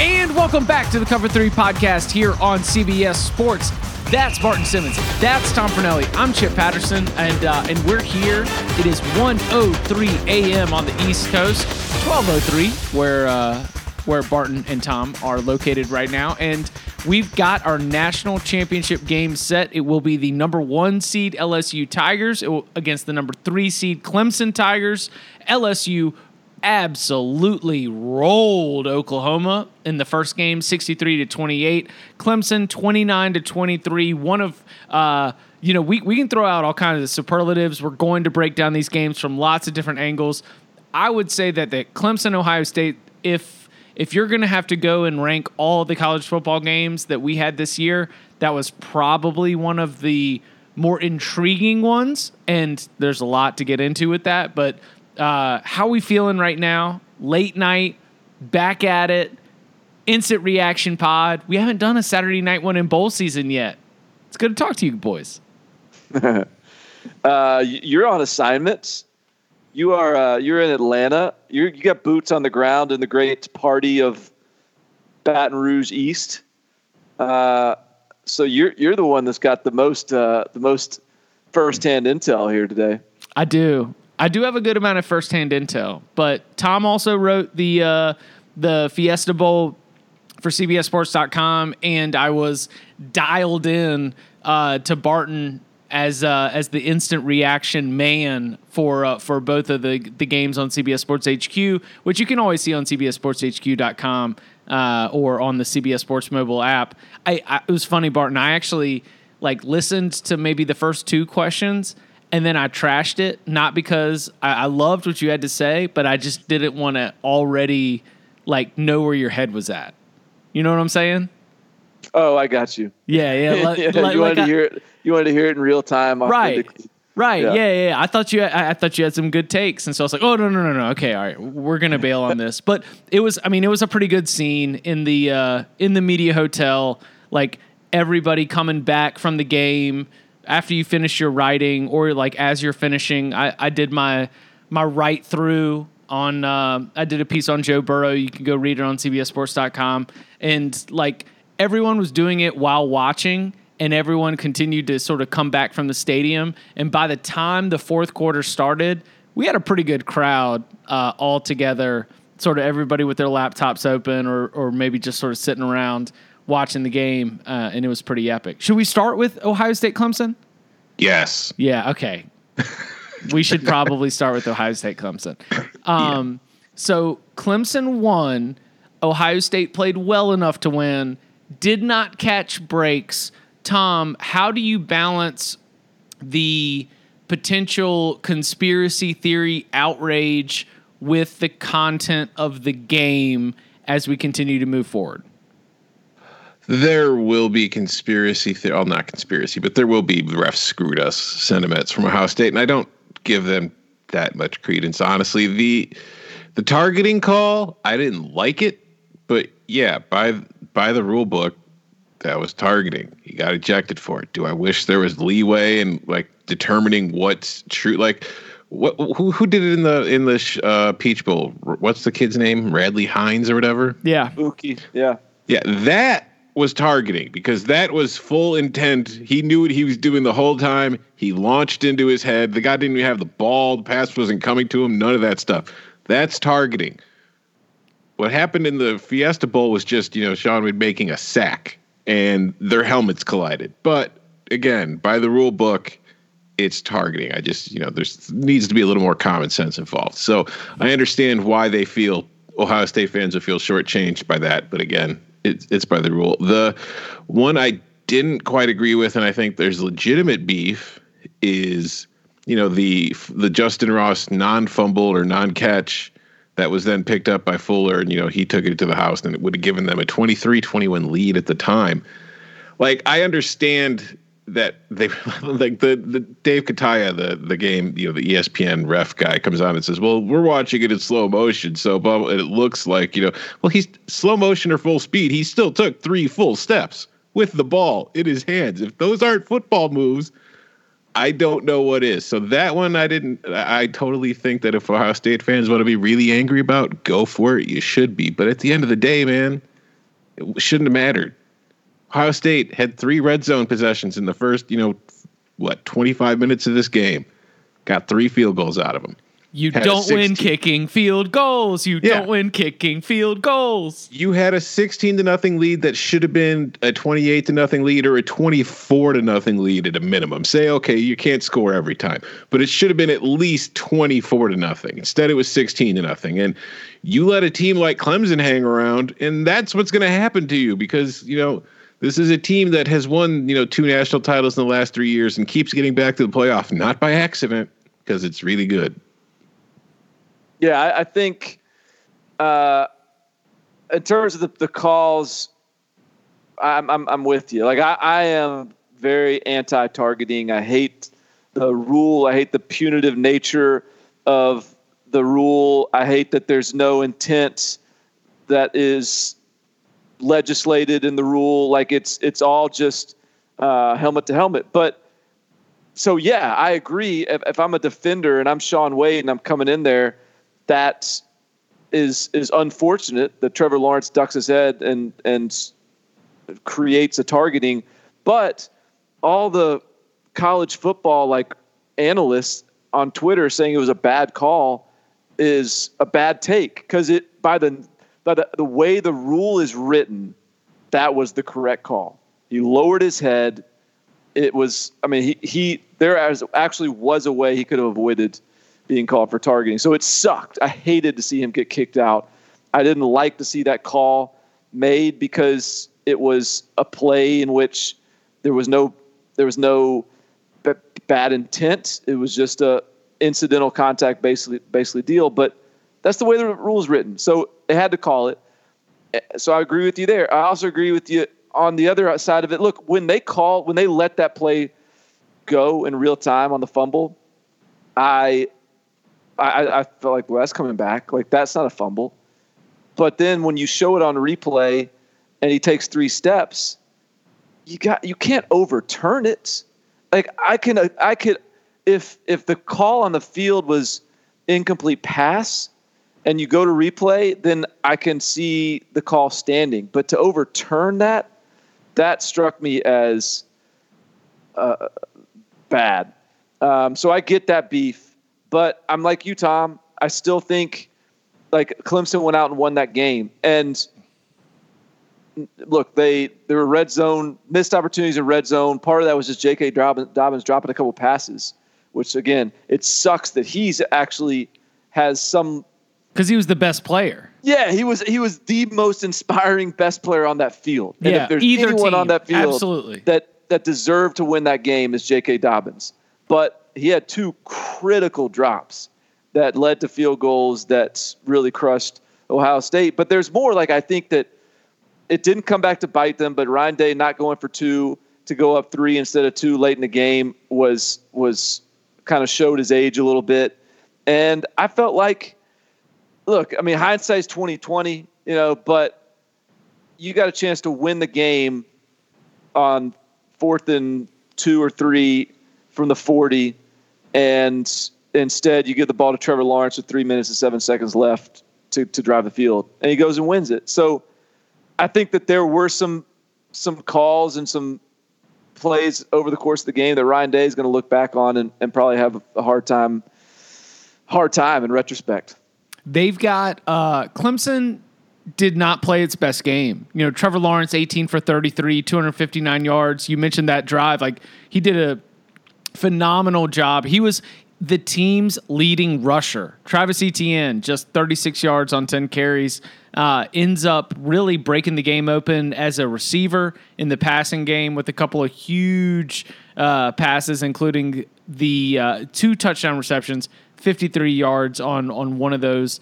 And welcome back to the Cover 3 podcast here on CBS Sports. That's Barton Simmons. That's Tom Fornelli. I'm Chip Patterson, and uh, and we're here. It is 1:03 a.m. on the East Coast, 12:03 where uh, where Barton and Tom are located right now, and we've got our national championship game set. It will be the number one seed LSU Tigers against the number three seed Clemson Tigers. LSU absolutely rolled Oklahoma in the first game 63 to 28 Clemson 29 to 23 one of uh, you know we, we can throw out all kinds of superlatives. We're going to break down these games from lots of different angles. I would say that the Clemson Ohio State if if you're going to have to go and rank all the college football games that we had this year that was probably one of the more intriguing ones and there's a lot to get into with that but uh, how we feeling right now? Late night, back at it, instant reaction pod. We haven't done a Saturday night one in bowl season yet. It's good to talk to you boys. uh, you're on assignments. You are uh, you're in Atlanta. You're, you got boots on the ground in the great party of Baton Rouge East. Uh, so you're you're the one that's got the most uh, the most firsthand intel here today. I do. I do have a good amount of firsthand intel, but Tom also wrote the uh, the Fiesta Bowl for CBSSports.com, and I was dialed in uh, to Barton as uh, as the instant reaction man for uh, for both of the the games on CBS Sports HQ, which you can always see on CBSSportsHQ.com uh, or on the CBS Sports mobile app. I, I, it was funny, Barton. I actually like listened to maybe the first two questions and then I trashed it, not because I, I loved what you had to say, but I just didn't want to already like know where your head was at. You know what I'm saying? Oh, I got you. Yeah, yeah. yeah you wanted like to I, hear it. You wanted to hear it in real time. Right. Right. Yeah. yeah. yeah, I thought you. I, I, thought you had some good takes, and so I was like, "Oh no, no, no, no. Okay, all right, we're gonna bail on this." But it was. I mean, it was a pretty good scene in the uh, in the media hotel. Like everybody coming back from the game after you finish your writing or like as you're finishing, I, I did my my write through on uh, I did a piece on Joe Burrow. You can go read it on CBSSports.com. And like everyone was doing it while watching, and everyone continued to sort of come back from the stadium. And by the time the fourth quarter started, we had a pretty good crowd uh, all together. Sort of everybody with their laptops open, or or maybe just sort of sitting around watching the game, uh, and it was pretty epic. Should we start with Ohio State Clemson? Yes. Yeah. Okay. we should probably start with Ohio State Clemson. Um, yeah. So Clemson won. Ohio State played well enough to win. Did not catch breaks. Tom, how do you balance the potential conspiracy theory outrage with the content of the game as we continue to move forward? There will be conspiracy theory. Well, not conspiracy, but there will be refs screwed us sentiments from Ohio State, and I don't give them that much credence. Honestly, the the targeting call, I didn't like it, but yeah, by by the rule book, that was targeting. He got ejected for it. Do I wish there was leeway and like determining what's true? Like, what who who did it in the in the uh, Peach Bowl? What's the kid's name? Radley Hines or whatever? Yeah, Buki. Yeah, yeah. That was targeting because that was full intent. He knew what he was doing the whole time. He launched into his head. The guy didn't even have the ball. The pass wasn't coming to him. None of that stuff. That's targeting. What happened in the Fiesta Bowl was just, you know, Shaun Wade making a sack. and their helmets collided. But again, by the rule book, it's targeting. I just, you know, there's needs to be a little more common sense involved. So I understand why they feel Ohio State fans will feel shortchanged by that. But again, it's it's by the rule. The one I didn't quite agree with, and I think there's legitimate beef, is you know the the Justyn Ross non fumble or non catch that was then picked up by Fuller, and you know he took it to the house, and it would have given them a 23-21 lead at the time. Like I understand that they like the the Dave Cutaia, the the game, you know, the ESPN ref guy comes on and says, "Well, we're watching it in slow motion, so and it looks like you know, well, he's slow motion or full speed. He still took three full steps with the ball in his hands. If those aren't football moves." I don't know what is. So that one I didn't I totally think that if Ohio State fans want to be really angry about, go for it. You should be. But at the end of the day, man, it shouldn't have mattered. Ohio State had three red zone possessions in the first, you know, what, 25 minutes of this game. Got three field goals out of them. You don't win kicking field goals. You Yeah. don't win kicking field goals. You had a 16 to nothing lead that should have been a 28 to nothing lead or a 24 to nothing lead at a minimum. Say, okay, you can't score every time, but it should have been at least 24 to nothing. Instead, it was 16 to nothing. And you let a team like Clemson hang around, and that's what's going to happen to you because, you know, this is a team that has won, you know, two national titles in the last three years and keeps getting back to the playoff, not by accident, because it's really good. Yeah, I, I think uh, in terms of the, the calls, I'm, I'm I'm with you. Like I, I am very anti-targeting. I hate the rule. I hate the punitive nature of the rule. I hate that there's no intent that is legislated in the rule. Like it's it's all just uh, helmet to helmet. But so yeah, I agree. If, if I'm a defender and I'm Shaun Wade and I'm coming in there, that is is unfortunate that Trevor Lawrence ducks his head and and creates a targeting. But all the college football like analysts on Twitter saying it was a bad call is a bad take because it by the by the, way the rule is written, that was the correct call. He lowered his head. It was I mean he he there actually was a way he could have avoided being called for targeting. So it sucked. I hated to see him get kicked out. I didn't like to see that call made because it was a play in which there was no there was no b- bad intent. It was just a incidental contact basically basically deal. But that's the way the rule is written. So they had to call it. So I agree with you there. I also agree with you on the other side of it. Look, when they call when they let that play go in real time on the fumble, I I, I felt like, well, that's coming back. Like that's not a fumble. But then when you show it on replay and he takes three steps, you got you can't overturn it. Like I can I could if if the call on the field was incomplete pass and you go to replay, then I can see the call standing. But to overturn that, that struck me as uh, bad. Um, so I get that beef, but I'm like you, Tom. I still think like Clemson went out and won that game, and look, they there were red zone missed opportunities in red zone. Part of that was just J.K. Dobbins, Dobbins dropping a couple passes, which again, it sucks that he's actually has some Because he was the best player. yeah, he was he was the most inspiring best player on that field. And Yeah, if there's either anyone team, on that field absolutely. that that deserved to win that game is J.K. Dobbins. But he had two critical drops that led to field goals that really crushed Ohio State. But there's more. Like I think that it didn't come back to bite them, but Ryan Day not going for two to go up three instead of two late in the game was was kind of showed his age a little bit. And I felt like look, I mean, hindsight's twenty twenty, you know, but you got a chance to win the game on fourth and two or three from the forty, and instead you give the ball to Trevor Lawrence with three minutes and seven seconds left to to drive the field, and he goes and wins it. So, I think that there were some some calls and some plays over the course of the game that Ryan Day is going to look back on and, and probably have a hard time hard time in retrospect. They've got uh, Clemson did not play its best game. You know, Trevor Lawrence, 18 for 33, 259 yards. You mentioned that drive. Like, he did a phenomenal job. He was the team's leading rusher. Travis Etienne, just 36 yards on 10 carries, uh, ends up really breaking the game open as a receiver in the passing game with a couple of huge uh, passes, including the uh, two touchdown receptions, 53 yards on on one of those.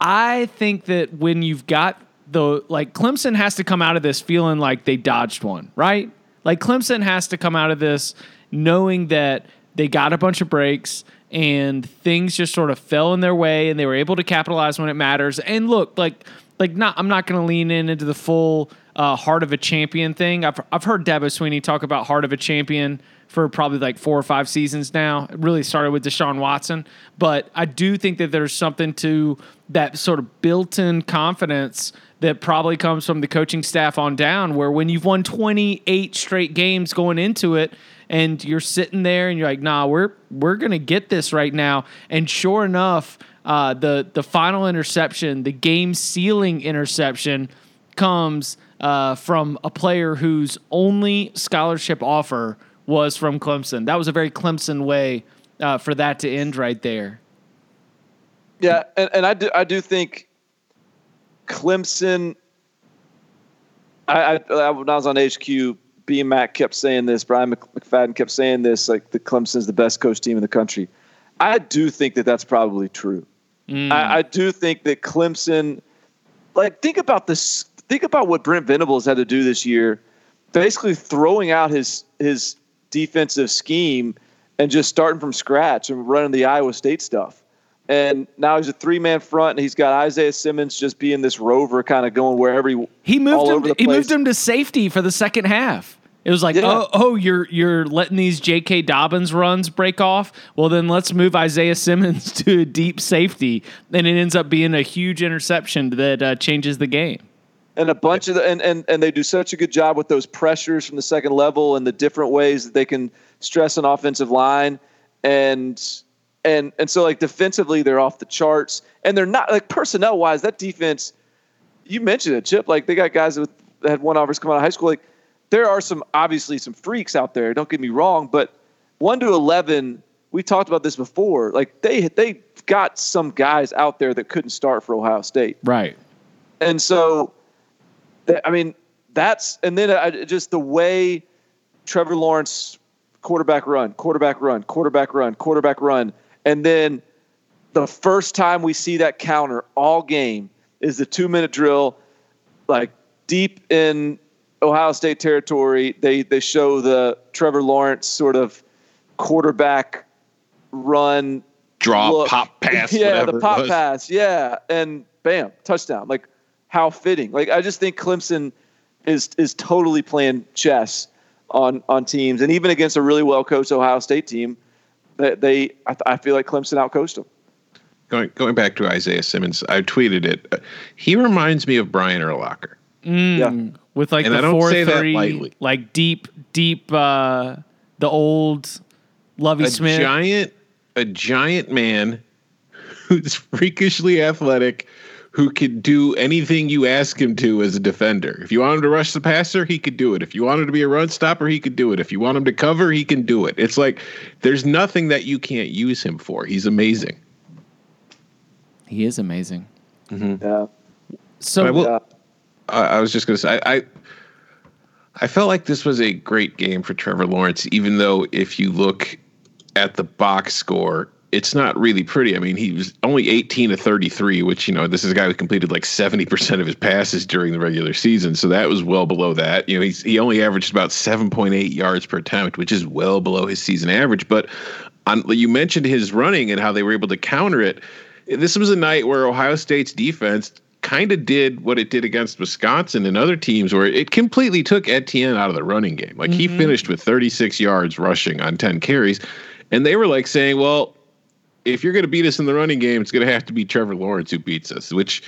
I think that when you've got the like Clemson has to come out of this feeling like they dodged one, right? Like Clemson has to come out of this knowing that they got a bunch of breaks and things just sort of fell in their way and they were able to capitalize when it matters. And look, like like not I'm not going to lean in into the full uh, heart of a champion thing. I've I've heard Dabo Swinney talk about heart of a champion for probably like four or five seasons now. It really started with Deshaun Watson, but I do think that there's something to that sort of built-in confidence that probably comes from the coaching staff on down where when you've won 28 straight games going into it and you're sitting there and you're like, "Nah, we're we're going to get this right now." And sure enough, uh, the the final interception, the game sealing interception comes uh, from a player whose only scholarship offer was from Clemson. That was a very Clemson way uh, for that to end right there. Yeah, and, and I do I do think Clemson. I, I, when I was on HQ, B Mac kept saying this. Brian McFadden kept saying this. Like the Clemson's the best coach team in the country. I do think that that's probably true. Mm. I, I do think that Clemson. Like think about this. Think about what Brent Venables had to do this year, basically throwing out his his defensive scheme and just starting from scratch and running the Iowa State stuff. And now he's a three man front, and he's got Isaiah Simmons just being this rover, kind of going wherever he he moved him. he moved him to safety for the second half. It was like, yeah. oh, oh, you're you're letting these J.K. Dobbins runs break off. Well, then let's move Isaiah Simmons to a deep safety, and it ends up being a huge interception that uh, changes the game and a bunch of the and, and and they do such a good job with those pressures from the second level and the different ways that they can stress an offensive line. And and and so like defensively they're off the charts. And they're not like personnel wise that defense you mentioned it chip like they got guys with that had one offers come out of high school. Like there are some obviously some freaks out there don't get me wrong but 1 to 11 we talked about this before like they they got some guys out there that couldn't start for Ohio State. Right. And so I mean, that's and then I, just the way Trevor Lawrence quarterback run, quarterback run, quarterback run, quarterback run, and then the first time we see that counter all game is the two minute drill, like deep in Ohio State territory. They they show the Trevor Lawrence sort of quarterback run draw look. pop pass. Yeah, the pop pass. Yeah, and bam, touchdown. Like how fitting. Like I just think Clemson is is totally playing chess on on teams, and even against a really well coached Ohio State team, that they, I, I, feel like Clemson outcoached them. Going going back to Isaiah Simmons, I tweeted it. Uh, he reminds me of Brian Urlacher. Mm, yeah, with like and the four three, like deep deep, uh, the old Lovie a Smith, giant a giant man who's freakishly athletic who could do anything you ask him to as a defender. If you want him to rush the passer, he could do it. If you want him to be a run stopper, he could do it. If you want him to cover, he can do it. It's like there's nothing that you can't use him for. He's amazing. He is amazing. Mm-hmm. Yeah. So I, will, yeah. I was just going to say I, I I felt like this was a great game for Trevor Lawrence, even though if you look at the box score, it's not really pretty. I mean, he was only 18 to 33, which, you know, this is a guy who completed like 70% of his passes during the regular season. So that was well below that. You know, he's, he only averaged about 7.8 yards per attempt, which is well below his season average. But on, you mentioned his running and how they were able to counter it. This was a night where Ohio State's defense kind of did what it did against Wisconsin and other teams where it completely took Etienne out of the running game. Like mm-hmm. he finished with 36 yards rushing on 10 carries. And they were like saying, well, if you're going to beat us in the running game, it's going to have to be Trevor Lawrence who beats us, which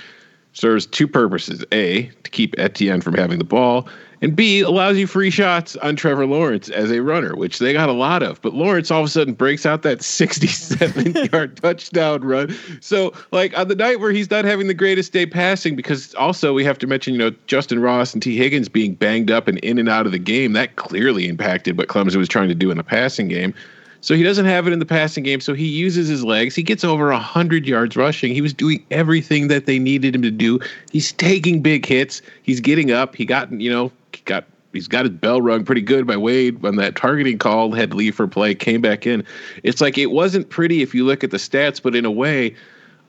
serves two purposes: a, to keep Etienne from having the ball, and B allows you free shots on Trevor Lawrence as a runner, which they got a lot of. But Lawrence all of a sudden breaks out that 67 yard touchdown run. So, like on the night where he's not having the greatest day passing, because also we have to mention, you know, Justyn Ross and Tee Higgins being banged up and in and out of the game, that clearly impacted what Clemson was trying to do in the passing game. So he doesn't have it in the passing game. So he uses his legs. He gets over 100 yards rushing. He was doing everything that they needed him to do. He's taking big hits. He's getting up. He got, you know, he got he's got his bell rung pretty good by Wade when that targeting call had leave for play, came back in. It's like it wasn't pretty if you look at the stats, but in a way,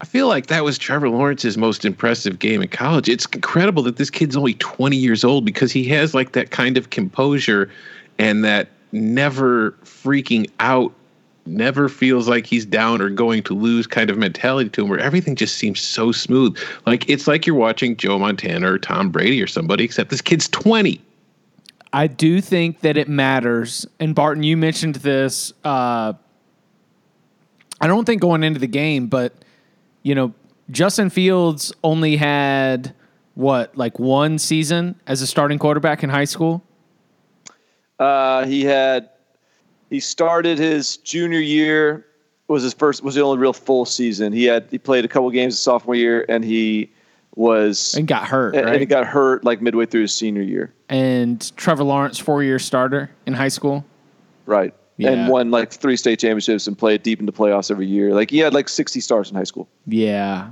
I feel like that was Trevor Lawrence's most impressive game in college. It's incredible that this kid's only 20 years old because he has like that kind of composure and that never freaking out, never feels like he's down or going to lose kind of mentality to him where everything just seems so smooth. Like it's like you're watching Joe Montana or Tom Brady or somebody, except this kid's 20. I do think that it matters. And Barton, you mentioned this. Uh, I don't think going into the game, but you know, Justin Fields only had what, like one season as a starting quarterback in high school. Uh, he had he started his junior year was his first was the only real full season. He had he played a couple games his sophomore year and he was and got hurt, and, right? and he got hurt like midway through his senior year. and Trevor Lawrence, four year starter in high school. Right. Yeah. And won like three state championships and played deep into playoffs every year. Like he had like 60 stars in high school. Yeah,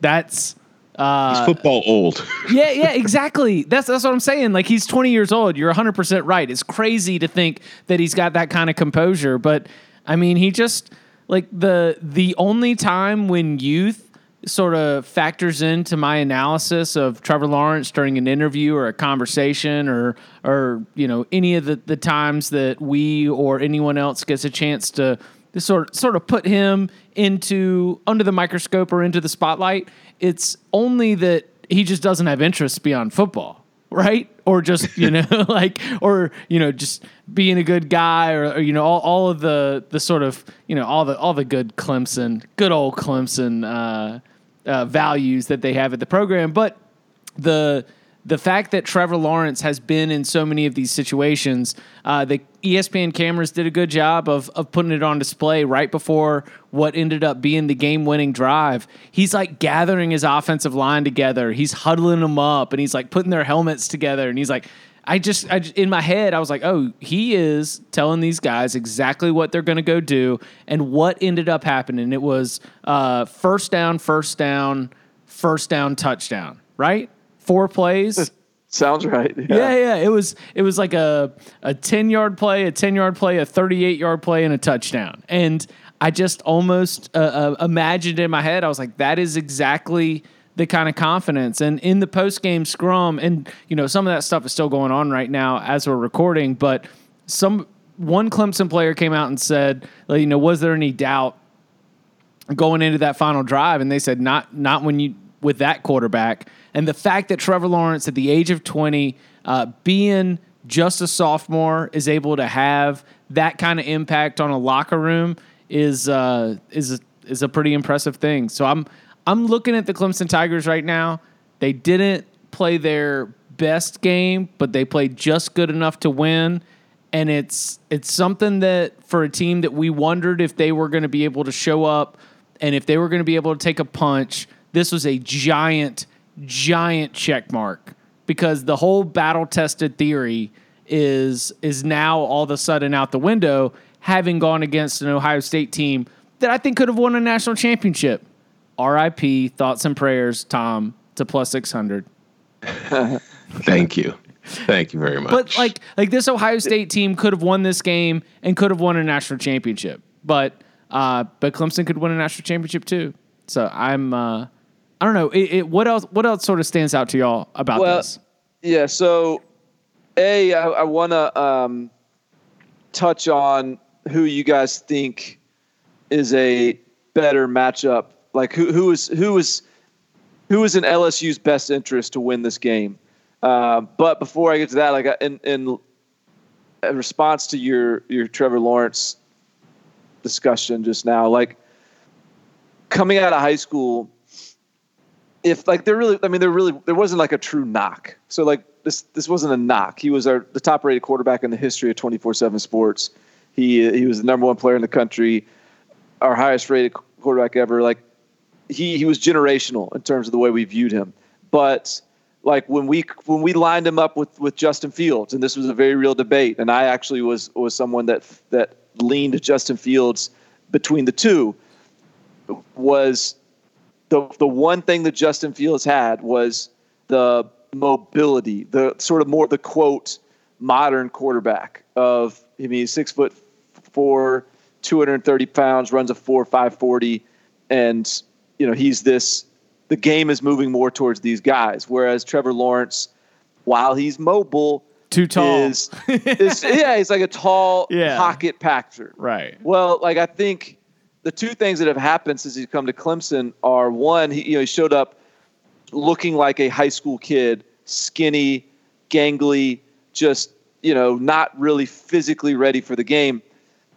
that's uh, He's football old. yeah, yeah, exactly. That's that's what I'm saying. Like he's 20 years old. You're 100 percent right. It's crazy to think that he's got that kind of composure, but I mean, he just like the the only time when youth sort of factors into my analysis of Trevor Lawrence during an interview or a conversation or or you know any of the the times that we or anyone else gets a chance to to sort sort of put him into under the microscope or into the spotlight. It's only that he just doesn't have interest beyond football, right? Or just you know like or you know just being a good guy or, or you know all, all of the the sort of you know all the all the good Clemson, good old Clemson uh, uh, values that they have at the program, but the the fact that Trevor Lawrence has been in so many of these situations, uh, the ESPN cameras did a good job of of putting it on display right before what ended up being the game winning drive. He's like gathering his offensive line together. He's huddling them up, and he's like putting their helmets together, and he's like. I just, I just- in my head, I was like, oh, he is telling these guys exactly what they're going to go do. And what ended up happening? It was uh, first down, first down, first down, touchdown, right? Four plays. Sounds right. Yeah, yeah. It was it was like a a ten yard play, a ten yard play, a thirty eight yard play, and a touchdown. And I just almost uh, uh, imagined in my head. I was like, that is exactly the kind of confidence. And in the post game scrum, and you know, some of that stuff is still going on right now as we're recording. But some one Clemson player came out and said, you know, was there any doubt going into that final drive? And they said, not not when you with that quarterback. And the fact that Trevor Lawrence, at the age of 20, uh, being just a sophomore, is able to have that kind of impact on a locker room is uh, is is a pretty impressive thing. So I'm I'm looking at the Clemson Tigers right now. They didn't play their best game, but they played just good enough to win. And it's it's something that for a team that we wondered if they were going to be able to show up and if they were going to be able to take a punch, this was a giant, giant check mark because the whole battle tested theory is is now all of a sudden out the window, having gone against an Ohio State team that I think could have won a national championship. R.I.P. Thoughts and prayers, Tom, to plus six hundred. Thank you. Thank you very much. But like like this Ohio State team could have won this game and could have won a national championship. But uh, but Clemson could win a national championship too. So I'm uh, I don't know. It, it, what else what else sort of stands out to y'all about Well, this? Yeah. So, a I, I want to um, touch on who you guys think is a better matchup. Like who who is who is who is in LSU's best interest to win this game. Um, but before I get to that, like in in in response to your your Trevor Lawrence discussion just now, like coming out of high school, if like they're really, I mean, there really there wasn't like a true knock. So like this this wasn't a knock. He was our the top rated quarterback in the history of 247Sports. He he was the number one player in the country, our highest rated quarterback ever. Like he he was generational in terms of the way we viewed him. But like when we when we lined him up with with Justin Fields, and this was a very real debate, and I actually was was someone that that leaned Justin Fields between the two. Was the the one thing that Justin Fields had was the mobility, the sort of more the quote modern quarterback of I mean six foot four, 230 pounds, runs a four five forty, and you know he's this. The game is moving more towards these guys, whereas Trevor Lawrence, while he's mobile, Too tall. is, is yeah, he's like a tall Yeah. pocket passer. right. Well, like I think the two things that have happened since he's come to Clemson are one, he you know he showed up looking like a high school kid, skinny, gangly, just you know not really physically ready for the game,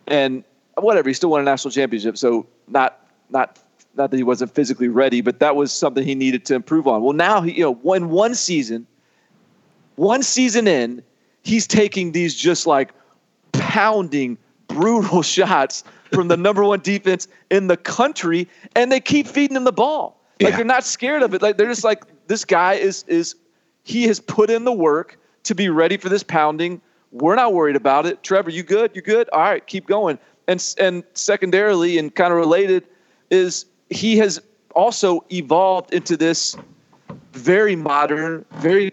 and whatever he still won a national championship, so not not not that he wasn't physically ready, but that was something he needed to improve on. Well, now he you know when one season, one season in, he's taking these just like pounding, brutal shots from the number one defense in the country, and they keep feeding him the ball. Like Yeah. they're not scared of it. Like they're just like this guy is is he has put in the work to be ready for this pounding. We're not worried about it. Trevor, you good? You good? All right, keep going. And and secondarily and kind of related is he has also evolved into this very modern, very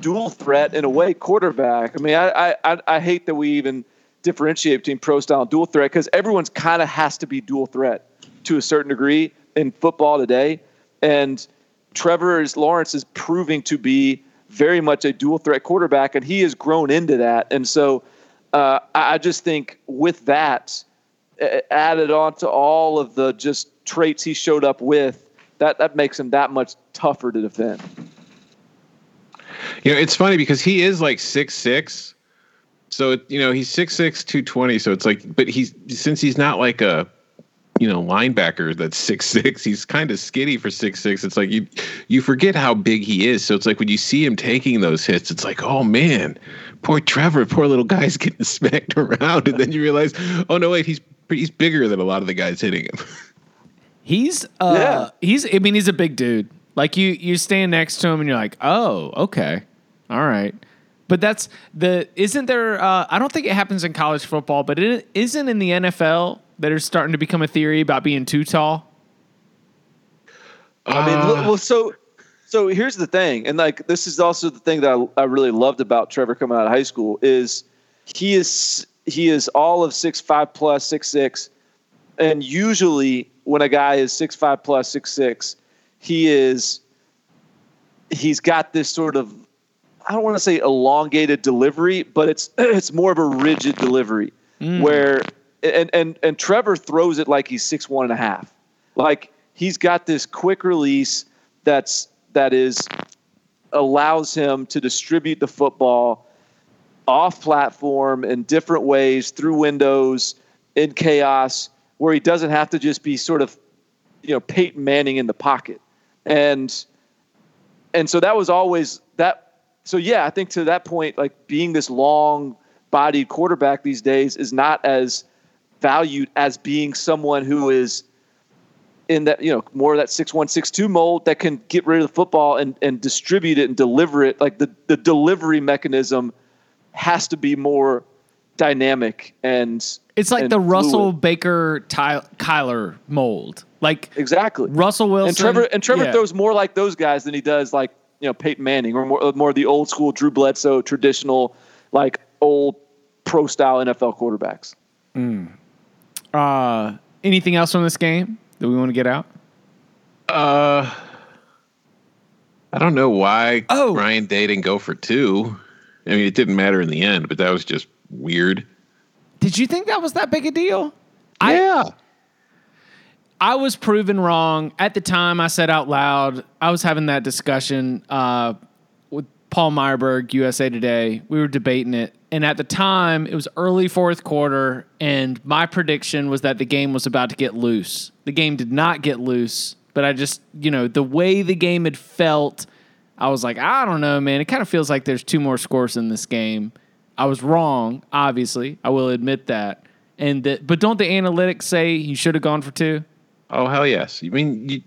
dual threat in a way quarterback. I mean, I I, I, I hate that we even differentiate between pro style and dual threat because everyone's kind of has to be dual threat to a certain degree in football today. And Trevor is Lawrence is proving to be very much a dual threat quarterback, and he has grown into that. And so uh, I just think with that added on to all of the just traits he showed up with, that that makes him that much tougher to defend. You know, it's funny because he is like six six. So it, you know, he's 6'6", 220. So it's like but he's since he's not like a you know, linebacker that's six six, he's kind of skinny for six six. It's like you you forget how big he is. So it's like when you see him taking those hits, it's like, oh man, poor Trevor, poor little guy's getting smacked around. And then you realize, oh no, wait, he's he's bigger than a lot of the guys hitting him. He's uh Yeah. he's I mean he's a big dude. Like you you stand next to him and you're like, "Oh, okay. All right." But that's the isn't there uh I don't think it happens in college football, but it isn't in the NFL that are starting to become a theory about being too tall. I mean, look, well, so so here's the thing, and like this is also the thing that I, I really loved about Trevor coming out of high school is he is he is all of six five plus six six, and usually when a guy is six five plus six six, he is he's got this sort of I don't want to say elongated delivery, but it's it's more of a rigid delivery mm. where and and and Trevor throws it like he's six one and a half. Like he's got this quick release that's that is allows him to distribute the football off platform in different ways through windows in chaos where he doesn't have to just be sort of you know Peyton Manning in the pocket. And and so that was always that so yeah, I think to that point like being this long bodied quarterback these days is not as valued as being someone who is in that you know more of that six one six two mold that can get rid of the football and and distribute it and deliver it like the the delivery mechanism has to be more dynamic and It's like and the Russell fluid. Baker Ty- Kyler mold. Like exactly Russell Wilson and Trevor and Trevor yeah. throws more like those guys than he does like you know Peyton Manning or more more the old school Drew Bledsoe traditional like old pro style NFL quarterbacks. uh anything else from this game that we want to get out? Uh I don't know why Oh. Ryan Day didn't go for two. I mean, it didn't matter in the end, but that was just weird. Did you think that was that big a deal? Yeah. I was proven wrong. At the time, I said out loud, I was having that discussion uh, with Paul Myerberg, USA Today. We were debating it. And at the time, it was early fourth quarter, and my prediction was that the game was about to get loose. The game did not get loose, but I just, you know, the way the game had felt, I was like, I don't know, man. It kind of feels like there's two more scores in this game. I was wrong, obviously. I will admit that. And that, but don't the analytics say you should have gone for two? Oh hell yes! You mean you,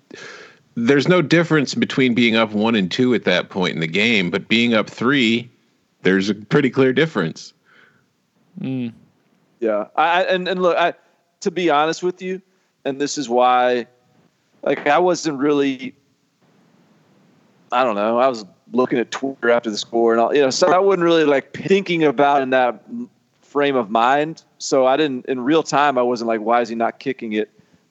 there's no difference between being up one and two at that point in the game, but being up three, there's a pretty clear difference. Mm. Yeah, I and and look, I to be honest with you, and this is why, like, I wasn't really. I don't know. I was looking at Twitter after the score, and all, you know, so I wasn't really like thinking about in that frame of mind. So I didn't in real time. I wasn't like, why is he not kicking it?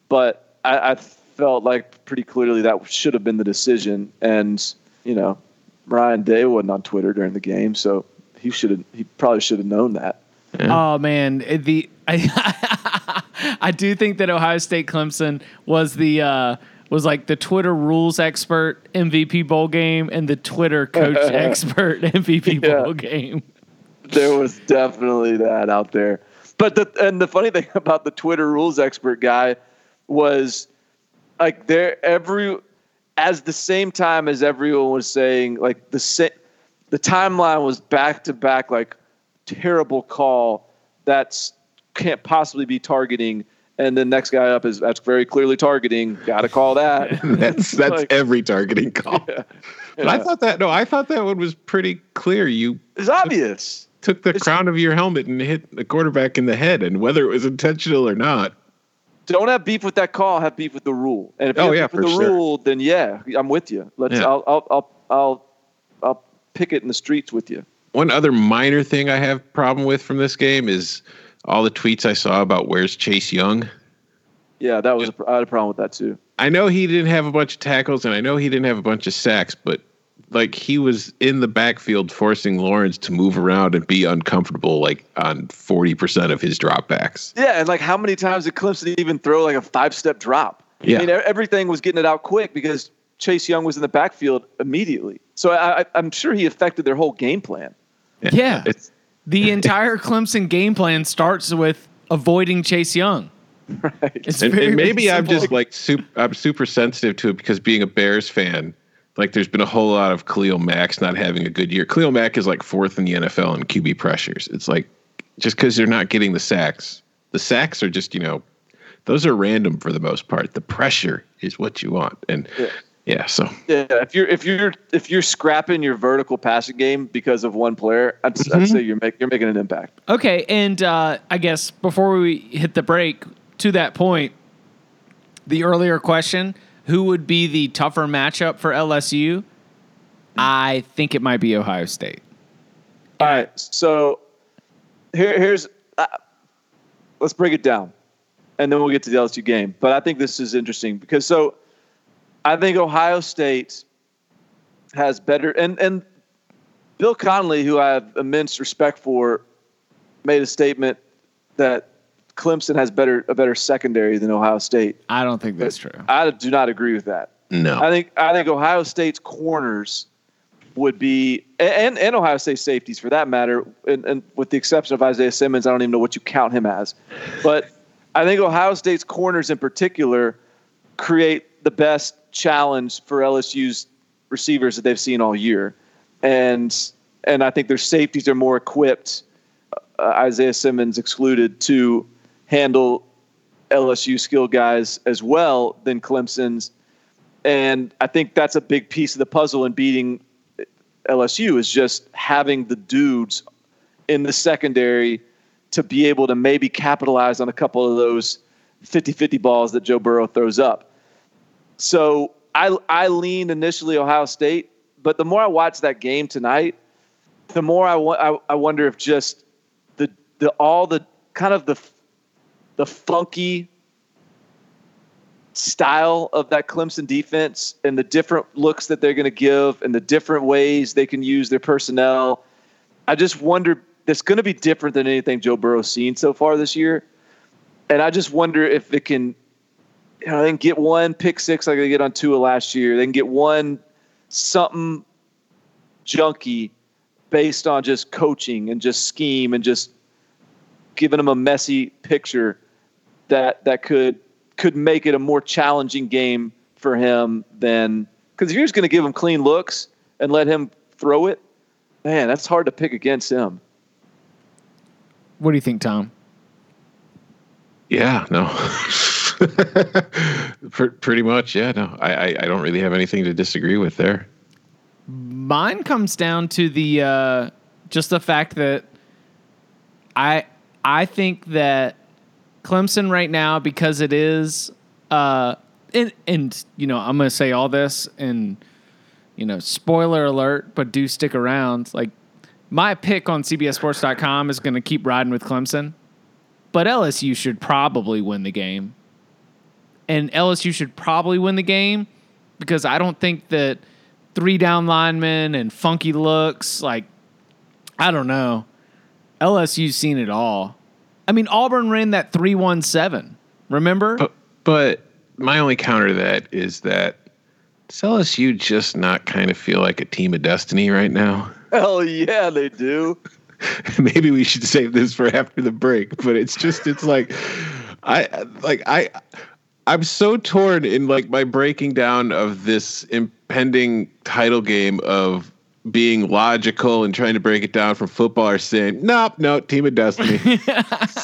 But I, I felt like pretty clearly that should have been the decision. And you know, Ryan Day wasn't on Twitter during the game, so he should have. He probably should have known that. Oh man, the I I do think that Ohio State Clemson was the uh, was like the Twitter rules expert MVP bowl game and the Twitter coach expert MVP Yeah. bowl game. there was definitely that out there. But the and the funny thing about the Twitter rules expert guy was like there every as the same time as everyone was saying like the sa- the timeline was back to back like terrible call that's can't possibly be targeting and the next guy up is that's very clearly targeting got to call that That's that's Like- every targeting call. But I thought that no, I thought that one was pretty clear. You it's obvious took the crown of your helmet and hit the quarterback in the head, and whether it was intentional or not, don't have beef with that call. Have beef with the rule. And if you Oh, have yeah, beef with the sure. rule, then yeah, I'm with you. Let's. Yeah. I'll, I'll. I'll. I'll. I'll pick it in the streets with you. one other minor thing I have problem with from this game is all the tweets I saw about where's Chase Young. Yeah, that was. A, I had a problem with that too. I know he didn't have a bunch of tackles and I know he didn't have a bunch of sacks, but like he was in the backfield forcing Lawrence to move around and be uncomfortable like on 40% of his dropbacks. Yeah, and like how many times did Clemson even throw like a five step drop? Yeah. I mean, everything was getting it out quick because Chase Young was in the backfield immediately. So I, I, I'm sure he affected their whole game plan. Yeah. It's The entire Clemson game plan starts with avoiding Chase Young. Right. It's and, very, and very maybe I'm just like super I'm super sensitive to it because being a Bears fan, like there's been a whole lot of Khalil Mack's not having a good year. Khalil Mack is like fourth in the NFL in QB pressures. It's like just because they're not getting the sacks. The sacks are just, you know, those are random for the most part. The pressure is what you want. And Yeah. yeah, so Yeah, if you're if you're if you're scrapping your vertical passing game because of one player, I'd, Mm-hmm. I'd say you're make, you're making an impact. Okay, and uh, I guess before we hit the break, to that point, the earlier question, who would be the tougher matchup for LSU? I think it might be Ohio State. All right, so here, here's uh, let's break it down, and then we'll get to the LSU game. But I think this is interesting because so I think Ohio State has better and and Bill Connelly, who I have immense respect for, made a statement that Clemson has better a better secondary than Ohio State. I don't think that's true. I do not agree with that. no. I think I think Ohio State's corners would be and and Ohio State safeties for that matter, and, and with the exception of Isaiah Simmons, I don't even know what you count him as. But I think Ohio State's corners in particular create the best challenge for LSU's receivers that they've seen all year, and and I think their safeties are more equipped, uh, Isaiah Simmons excluded, to handle LSU skill guys as well than Clemson's and I think that's a big piece of the puzzle in beating LSU is just having the dudes in the secondary to be able to maybe capitalize on a couple of those 50-50 balls that Joe Burrow throws up. So I I lean initially Ohio State, but the more I watch that game tonight, the more I, I, I wonder if just the the all the kind of the the funky style of that Clemson defense and the different looks that they're going to give and the different ways they can use their personnel. I just wonder it's going to be different than anything Joe Burrow's seen so far this year. And I just wonder if it can, you know, they can get one pick six like they get on Tua last year. They can get one something junky based on just coaching and just scheme and just giving them a messy picture that that could could make it a more challenging game for him than because if you're just going to give him clean looks, and let him throw it, man, that's hard to pick against him. What do you think, Tom? Yeah, no. Pretty much, yeah. No, I, I, I don't really have anything to disagree with there. Mine comes down to the uh, just the fact that I I think that Clemson right now because it is uh, and and you know I'm going to say all this and you know spoiler alert, but do stick around. Like my pick on CBSSports.com is going to keep riding with Clemson but LSU should probably win the game. And LSU should probably win the game because I don't think that three down linemen and funky looks, like, I don't know. LSU's seen it all. I mean, Auburn ran that 317. Remember? But, but my only counter to that is that does LSU just not kind of feel like a team of destiny right now? Hell yeah, they do. maybe we should save this for after the break but it's just it's like i like i i'm so torn in like my breaking down of this impending title game of being logical and trying to break it down from football or saying nope no team of destiny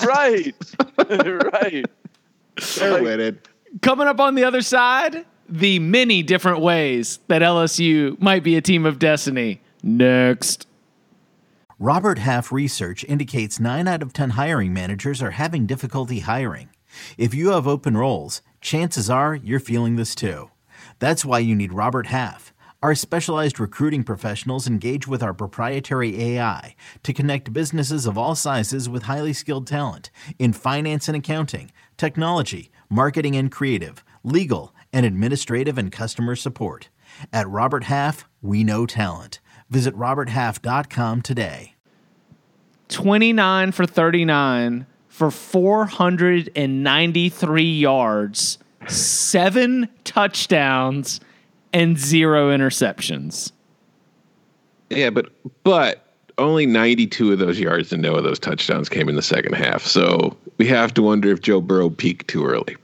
right right they're winning coming up on the other side the many different ways that lsu might be a team of destiny next Robert Half research indicates 9 out of 10 hiring managers are having difficulty hiring. If you have open roles, chances are you're feeling this too. That's why you need Robert Half. Our specialized recruiting professionals engage with our proprietary AI to connect businesses of all sizes with highly skilled talent in finance and accounting, technology, marketing and creative, legal, and administrative and customer support. At Robert Half, we know talent. Visit RobertHalf.com today. 29 for 39 for 493 yards, seven touchdowns, and zero interceptions. Yeah, but but only 92 of those yards and no of those touchdowns came in the second half. So we have to wonder if Joe Burrow peaked too early.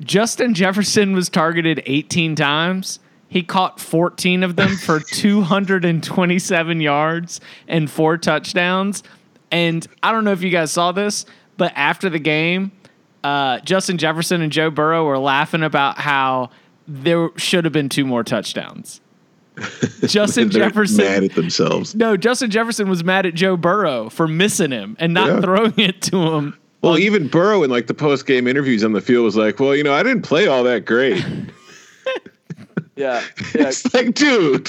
Justin Jefferson was targeted 18 times he caught 14 of them for 227 yards and four touchdowns. And I don't know if you guys saw this, but after the game, uh, Justin Jefferson and Joe Burrow were laughing about how there should have been two more touchdowns. Justin Jefferson mad at themselves. No, Justin Jefferson was mad at Joe Burrow for missing him and not yeah. throwing it to him. Well, even Burrow in like the post game interviews on the field was like, "Well, you know, I didn't play all that great." Yeah. yeah. It's like, dude.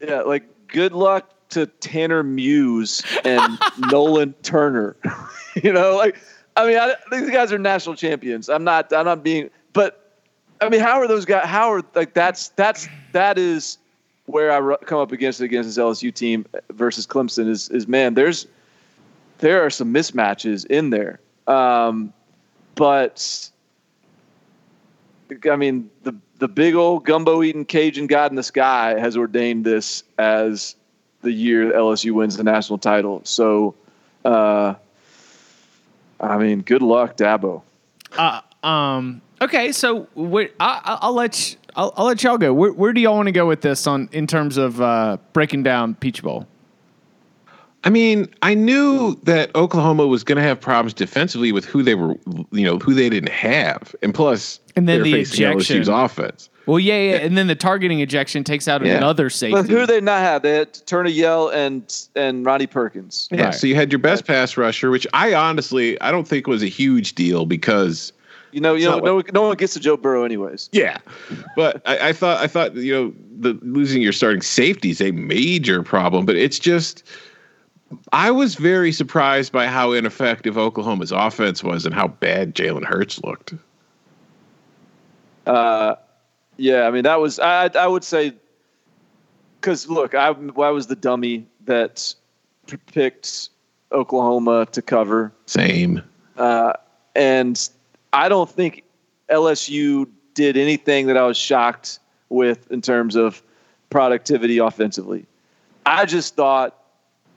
yeah, like good luck to Tanner Muse and Nolan Turner. you know, like I mean, I, these guys are national champions. I'm not. I'm not being. I mean, how are those guys? How are like that's that's that is where I come up against against this LSU team versus Clemson is is man. There's there are some mismatches in there. Um, but I mean, the the big old gumbo eating Cajun God in the sky has ordained this as the year LSU wins the national title. So, uh, I mean, good luck, Dabo. Uh, um. Okay, so I, will let you, I'll, I'll, let y'all go. Where, where do y'all want to go with this on in terms of uh, breaking down Peach Bowl? I mean, I knew that Oklahoma was going to have problems defensively with who they were, you know, who they didn't have, and plus, and then the ejection LSU's offense. Well, yeah, yeah, and then the targeting ejection takes out yeah. another safety. But who they not have? They had Turner Yell and and Ronnie Perkins. Yeah, right. so you had your best pass rusher, which I honestly I don't think was a huge deal because you know, you know, no, no one gets to Joe Burrow anyways. Yeah, but I, I, thought I thought you know the losing your starting safety is a major problem, but it's just I was very surprised by how ineffective Oklahoma's offense was and how bad Jalen Hurts looked. Uh, yeah, I mean that was I I would say because look, I I was the dummy that picked Oklahoma to cover. Same. Uh, and I don't think LSU did anything that I was shocked with in terms of productivity offensively. I just thought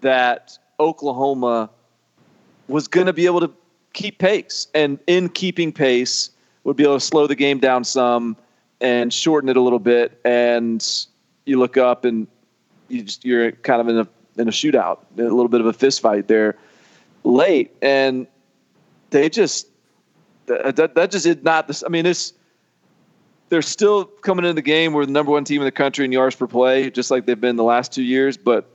that Oklahoma was going to be able to keep pace, and in keeping pace, would be able to slow the game down some and shorten it a little bit, and you look up and you just you're kind of in a in a shootout, a little bit of a fist fight there late, and they just that that just is not this. I mean, it's they're still coming into the game. We're the number one team in the country in yards per play, just like they've been the last two years. But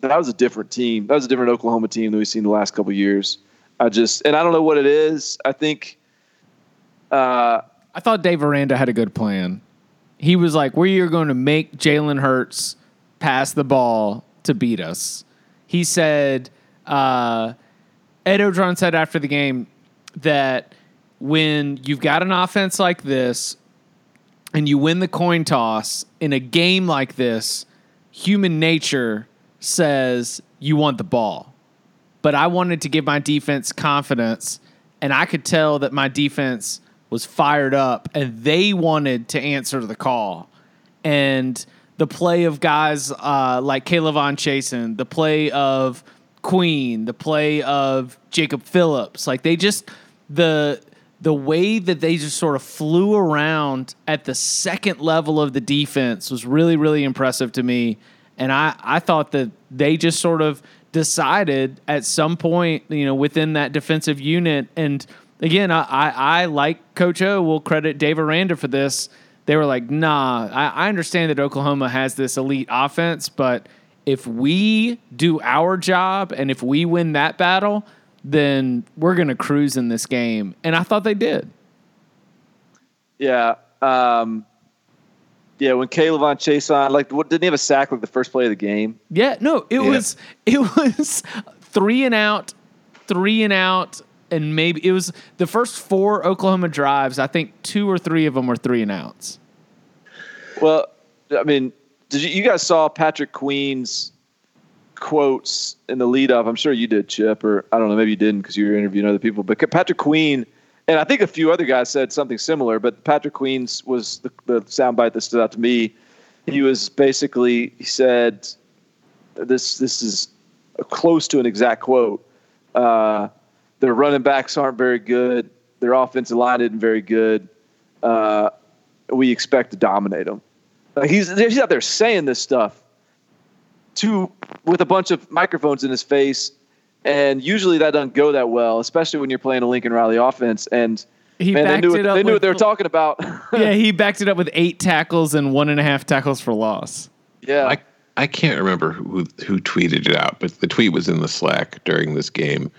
that was a different team. That was a different Oklahoma team than we've seen the last couple years. I just and I don't know what it is. I think. Uh, I thought Dave Aranda had a good plan. He was like, "We are going to make Jalen Hurts pass the ball to beat us." He said, uh, Ed Orgeron said after the game that when you've got an offense like this and you win the coin toss in a game like this, human nature says you want the ball. But I wanted to give my defense confidence, and I could tell that my defense was fired up and they wanted to answer the call. And the play of guys uh, like K'Lavon Chaisson, the play of Queen, the play of Jacob Phillips, like they just the the way that they just sort of flew around at the second level of the defense was really really impressive to me and I I thought that they just sort of decided at some point, you know, within that defensive unit and again, I, I, I like Coach O will credit Dave Aranda for this. They were like, nah, I, I understand that Oklahoma has this elite offense, but if we do our job and if we win that battle, then we're going to cruise in this game. And I thought they did. Yeah. Um, yeah, when K'Lavon Chaisson, like, what, didn't he have a sack like the first play of the game? Yeah, no, it yeah. was it was three and out, three and out, and maybe it was the first four Oklahoma drives. I think two or three of them were three and outs. Well, I mean, did you, you guys saw Patrick Queen's quotes in the lead up? I'm sure you did, Chip, or I don't know, maybe you didn't because you were interviewing other people. But Patrick Queen, and I think a few other guys said something similar. But Patrick Queen's was the, the soundbite that stood out to me. He was basically he said, "This this is close to an exact quote." Uh, their running backs aren't very good. Their offensive line isn't very good. Uh, we expect to dominate them. He's he's out there saying this stuff to with a bunch of microphones in his face, and usually that doesn't go that well, especially when you're playing a Lincoln Riley offense. And he man, backed they knew, it what, up they, knew with, what they were talking about. yeah, he backed it up with eight tackles and one and a half tackles for loss. Yeah. I, I can't remember who who tweeted it out, but the tweet was in the Slack during this game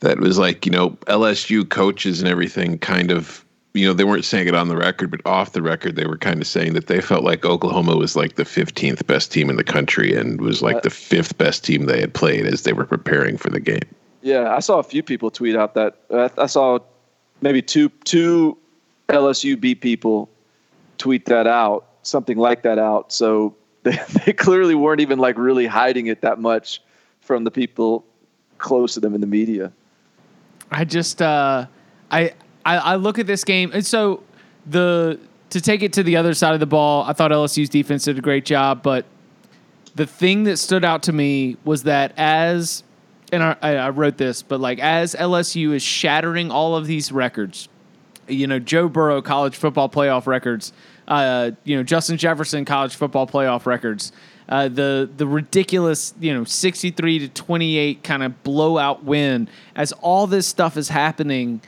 that was like, you know, LSU coaches and everything kind of, you know, they weren't saying it on the record, but off the record, they were kind of saying that they felt like Oklahoma was like the 15th best team in the country and was like uh, the fifth best team they had played as they were preparing for the game. Yeah, I saw a few people tweet out that uh, I saw maybe two two LSU beat people tweet that out, something like that out. So they, they clearly weren't even like really hiding it that much from the people close to them in the media. I just uh, I, I I look at this game and so the to take it to the other side of the ball, I thought LSU's defense did a great job, but the thing that stood out to me was that as and I, I wrote this, but like as LSU is shattering all of these records, you know, Joe Burrow college football playoff records, uh, you know, Justin Jefferson college football playoff records, uh, the the ridiculous you know 63 to 28 kind of blowout win as all this stuff is happening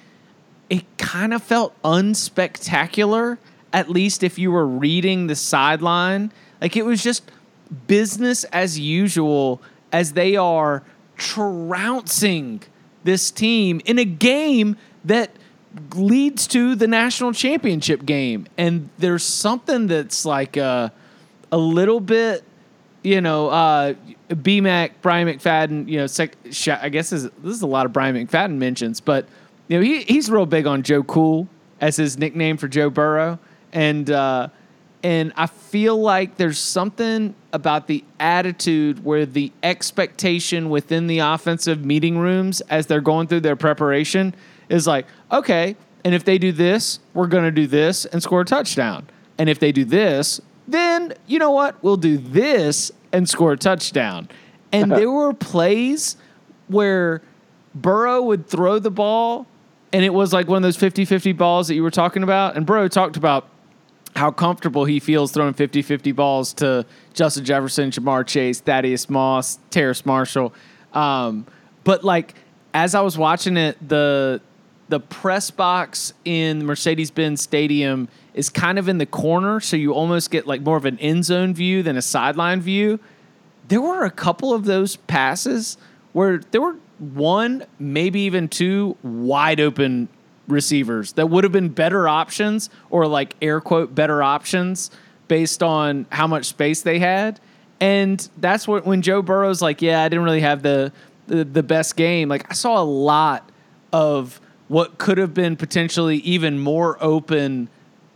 it kind of felt unspectacular at least if you were reading the sideline. Like it was just business as usual as they are trouncing this team in a game that leads to the national championship game. And there's something that's like a, a little bit you know, uh, BMAC, Brian McFadden, you know, sec- I guess this is, this is a lot of Brian McFadden mentions, but, you know, he, he's real big on Joe Cool as his nickname for Joe Burrow. And, uh, and I feel like there's something about the attitude where the expectation within the offensive meeting rooms as they're going through their preparation is like, okay, and if they do this, we're going to do this and score a touchdown. And if they do this, then you know what? We'll do this and score a touchdown. And there were plays where Burrow would throw the ball and it was like one of those 50 50 balls that you were talking about. And bro talked about how comfortable he feels throwing 50-50 balls to Justin Jefferson, Ja'Marr Chase, Thaddeus Moss, Terrace Marshall. Um, but like as I was watching it, the the press box in Mercedes-Benz Stadium is kind of in the corner, so you almost get like more of an end zone view than a sideline view. There were a couple of those passes where there were one, maybe even two wide open receivers that would have been better options or like air quote better options based on how much space they had. And that's what when Joe Burrow's like, yeah, I didn't really have the the, the best game. Like I saw a lot of what could have been potentially even more open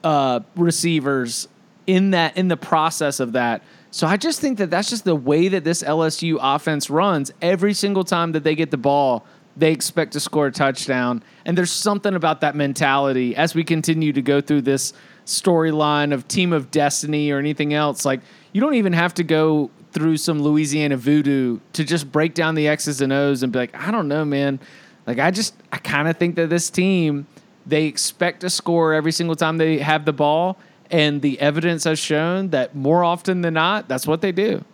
uh, receivers in that in the process of that. So I just think that that's just the way that this LSU offense runs. Every single time that they get the ball, they expect to score a touchdown. And there's something about that mentality as we continue to go through this storyline of team of destiny or anything else. Like you don't even have to go through some Louisiana voodoo to just break down the X's and O's and be like, I don't know, man. Like I just I kind of think that this team they expect to score every single time they have the ball and the evidence has shown that more often than not, that's what they do.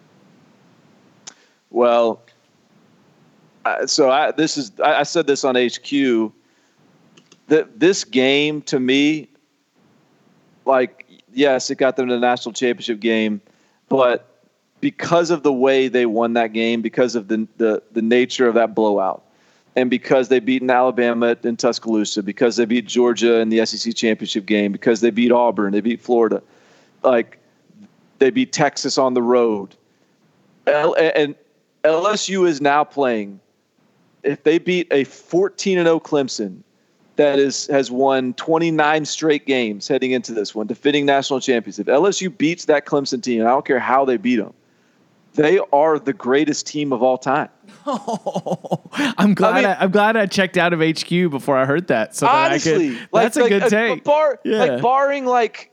Well, so I, this is I, I said this on HQ that this game to me, like yes, it got them to the national championship game, but because of the way they won that game, because of the the, the nature of that blowout, and because they beat Alabama in Tuscaloosa, because they beat Georgia in the SEC championship game, because they beat Auburn, they beat Florida, like they beat Texas on the road, L- and LSU is now playing. If they beat a 14 and 0 Clemson, that is has won 29 straight games heading into this one, defending national champions. If LSU beats that Clemson team, I don't care how they beat them, they are the greatest team of all time. Oh, I'm glad. I mean, I, am glad I checked out of HQ before I heard that. So honestly, that could, like, that's a like, good take. bar, yeah. Like barring like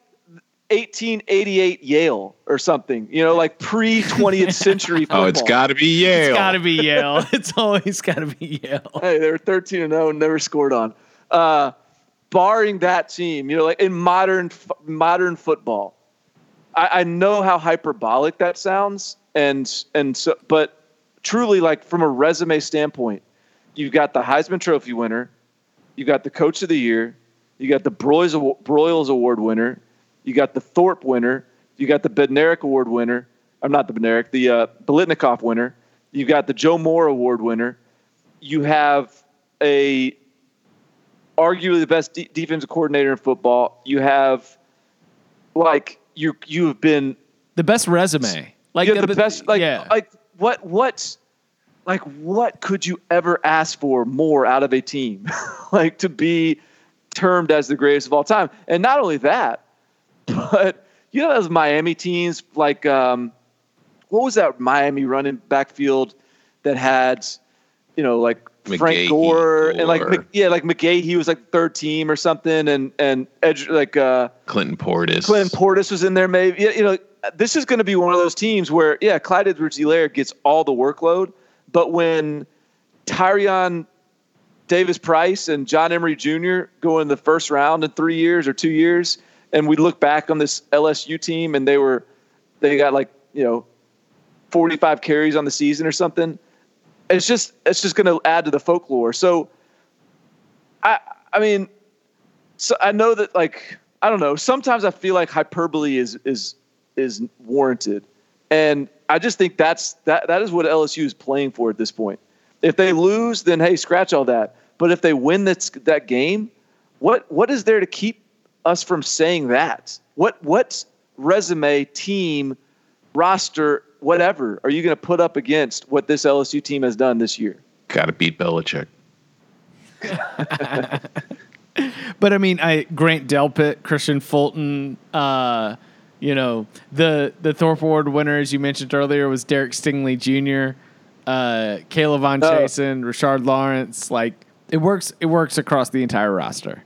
1888 Yale or something, you know, like pre 20th century football. Oh, it's got to be Yale. It's got to be Yale. it's always got to be Yale. Hey, they were 13 and 0 never scored on. Uh, barring that team, you know, like in modern modern football, I, I know how hyperbolic that sounds, and and so, but truly, like from a resume standpoint, you've got the Heisman Trophy winner, you got the Coach of the Year, you got the Broyles, Broyles Award winner, you got the Thorpe winner, you got the Bednarik Award winner. I'm not the Bednarik, the uh, Biletnikoff winner. You got the Joe Moore Award winner. You have a arguably the best de- defensive coordinator in football. You have like you you have been the best resume. Like the, the, best like yeah. like what what like what could you ever ask for more out of a team like to be termed as the greatest of all time and not only that but you know those miami teams like um, what was that miami running backfield that had you know like McGahee Frank Gore and like yeah, like McGahee, he was like third team or something, and and Edge like uh, Clinton Portis. Clinton Portis was in there, maybe you know this is going to be one of those teams where, yeah, Clyde Edwards-Helaire gets all the workload, but when Tyrion Davis Price and John Emery Jr. go in the first round in three years or two years, and we look back on this LSU team and they were, they got like, you know, 45 carries on the season or something. It's just, it's just going to add to the folklore. So, I, I mean, so I know that like, I don't know. Sometimes I feel like hyperbole is, is is warranted. And I just think that's that that is what LSU is playing for at this point. If they lose, then hey, scratch all that. But if they win that that game, what what is there to keep us from saying that? What what resume, team, roster, whatever are you going to put up against what this LSU team has done this year? Got to beat Belichick. but I mean, I Grant Delpit, Kristian Fulton, uh, you know, the the Thorpe Award winner, as you mentioned earlier, was Derek Stingley Jr., uh, K'Lavon Von oh. Chaisson, Rashard Lawrence. Like it works. It works across the entire roster.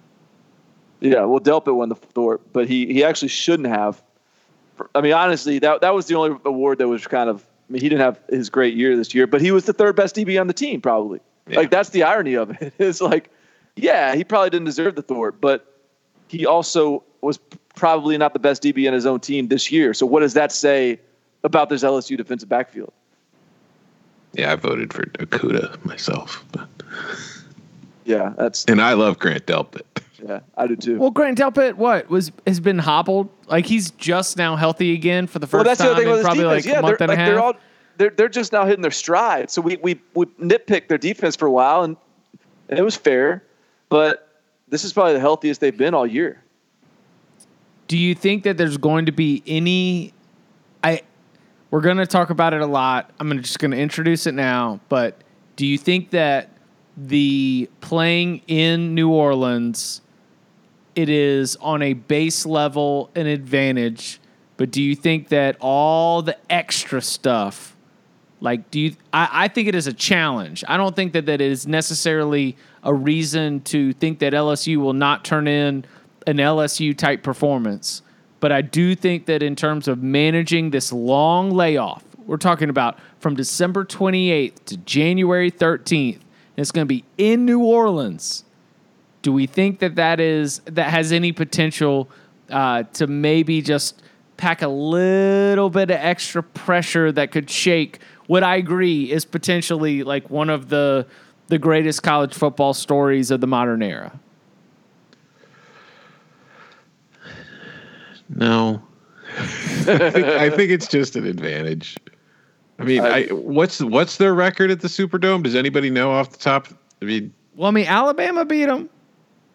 Yeah, well, Delpit won the Thorpe, but he he actually shouldn't have. I mean, honestly, that that was the only award that was kind of. I mean, he didn't have his great year this year, but he was the third best DB on the team, probably. Yeah. Like that's the irony of it. It's like, yeah, he probably didn't deserve the Thorpe, but he also was probably not the best DB in his own team this year. So what does that say about this LSU defensive backfield? Yeah, I voted for Okudah myself. But. Yeah, that's and I love Grant Delpit. Yeah, I do too. Well, Grant Delpit, what was has been hobbled? Like he's just now healthy again for the first well, that's time the other thing in probably defense. like yeah, a month they're, and a half. They're all they're they're just now hitting their stride. So we we we nitpicked their defense for a while, and, and it was fair, but this is probably the healthiest they've been all year. Do you think that there's going to be any? I we're going to talk about it a lot. I'm just going to introduce it now. But do you think that the playing in New Orleans, it is on a base level an advantage? But do you think that all the extra stuff, like, do you? I, I think it is a challenge. I don't think that that is necessarily a reason to think that LSU will not turn in an LSU type performance. But I do think that in terms of managing this long layoff, we're talking about from December 28th to January 13th, and it's going to be in New Orleans. Do we think that that is that has any potential uh, to maybe just pack a little bit of extra pressure that could shake what I agree is potentially like one of the the greatest college football stories of the modern era? No, I, think, I think it's just an advantage. I mean, I, what's what's their record at the Superdome? Does anybody know off the top? I mean, Well, I mean, Alabama beat them.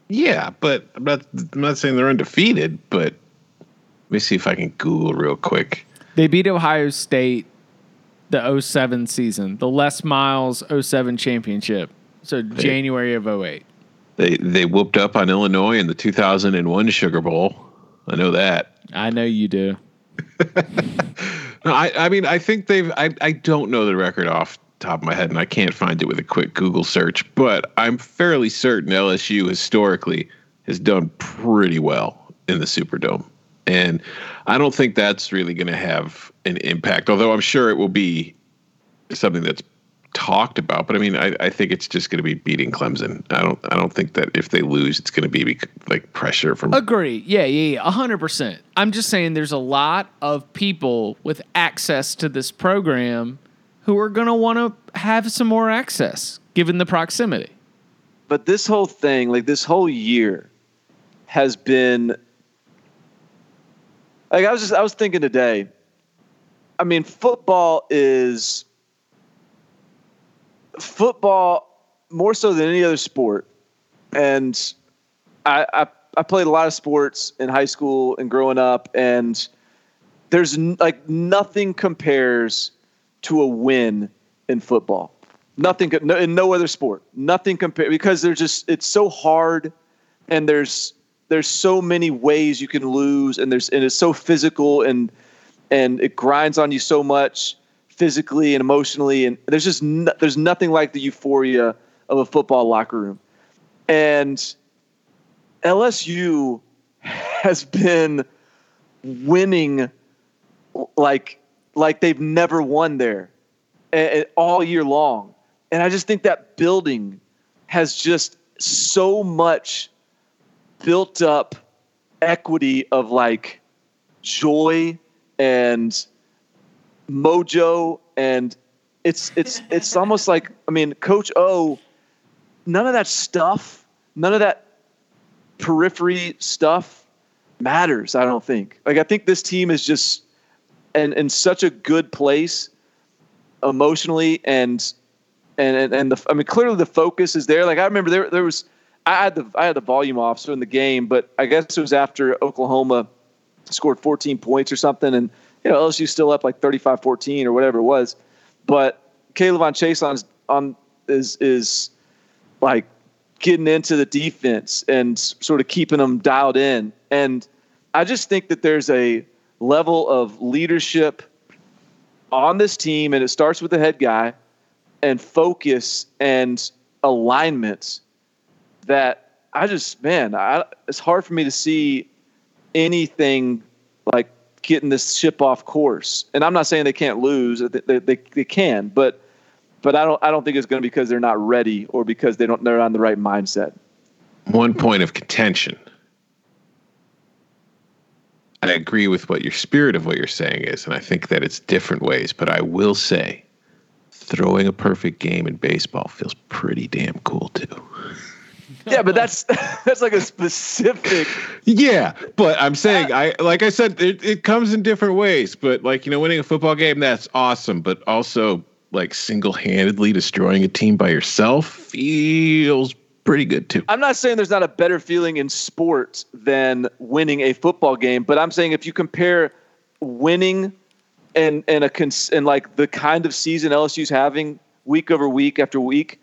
yeah, but I'm not I'm not saying they're undefeated. But let me see if I can Google real quick. They beat Ohio State the 07 season, the Les Miles 07 championship. So January of 08. They they whooped up on Illinois in the 2001 Sugar Bowl. I know that. I know you do. No, I, I mean, I think they've. I, I don't know the record off top of my head, and I can't find it with a quick Google search. But I'm fairly certain LSU historically has done pretty well in the Superdome, and I don't think that's really going to have an impact. Although I'm sure it will be something that's talked about. But I mean, I, I think it's just going to be beating Clemson. I don't. I don't think that if they lose, it's going to be like pressure from. Agree. Yeah, yeah, yeah. 100%. I'm just saying there's a lot of people with access to this program who are going to want to have some more access given the proximity. But this whole thing, like this whole year, has been like I was just I was thinking today. I mean, football is football more so than any other sport, and I, I I played a lot of sports in high school and growing up, and there's n- like nothing compares to a win in football. Nothing no, in no other sport. Nothing compare because there's just it's so hard, and there's there's so many ways you can lose, and there's and it's so physical and and it grinds on you so much physically and emotionally, and there's just no, there's nothing like the euphoria of a football locker room, and LSU has been winning like like they've never won there all year long. And I just think that building has just so much built up equity of like joy and mojo and it's it's it's almost like I mean coach O none of that stuff none of that periphery stuff matters I don't think. Like I think this team is just in in such a good place emotionally and and and, and the I mean clearly the focus is there. Like I remember there there was I had the I had the volume off so in the game but I guess it was after Oklahoma scored 14 points or something and you know LSU still up like 35-14 or whatever it was. But K'Lavon Chaisson on is is like getting into the defense and sort of keeping them dialed in. And I just think that there's a level of leadership on this team and it starts with the head guy and focus and alignment that I just man I, it's hard for me to see anything like getting this ship off course. And I'm not saying they can't lose; they, they, they, can, but but I don't I don't think it's going to be because they're not ready or because they don't they're on the right mindset. one point of contention. I agree with what your spirit of what you're saying is, and I think that it's different ways. But I will say, throwing a perfect game in baseball feels pretty damn cool too. Yeah, but that's that's like a specific. Yeah, but I'm saying I like I said it, it comes in different ways. But like you know, winning a football game that's awesome, but also like single handedly destroying a team by yourself feels pretty good too. I'm not saying there's not a better feeling in sports than winning a football game, but I'm saying if you compare winning and and a cons- and like the kind of season LSU's having week over week after week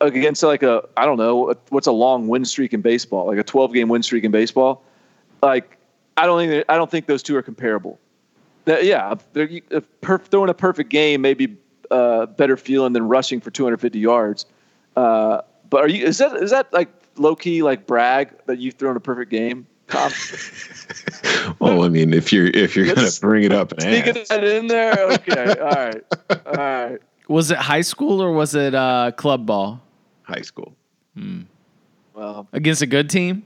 against like a I don't know what's a long win streak in baseball, like a 12 game win streak in baseball. Like I don't think I don't think those two are comparable. That, yeah, perf- throwing a perfect game may be uh, better feeling than rushing for 250 yards. Uh, but are you is that is that like low key like brag that you've thrown a perfect game, well, I mean, if you're if you're gonna bring it up, and sneaking that in there, okay, all right, all right. Was it high school or was it uh, club ball? High school. Hmm. Well, against a good team.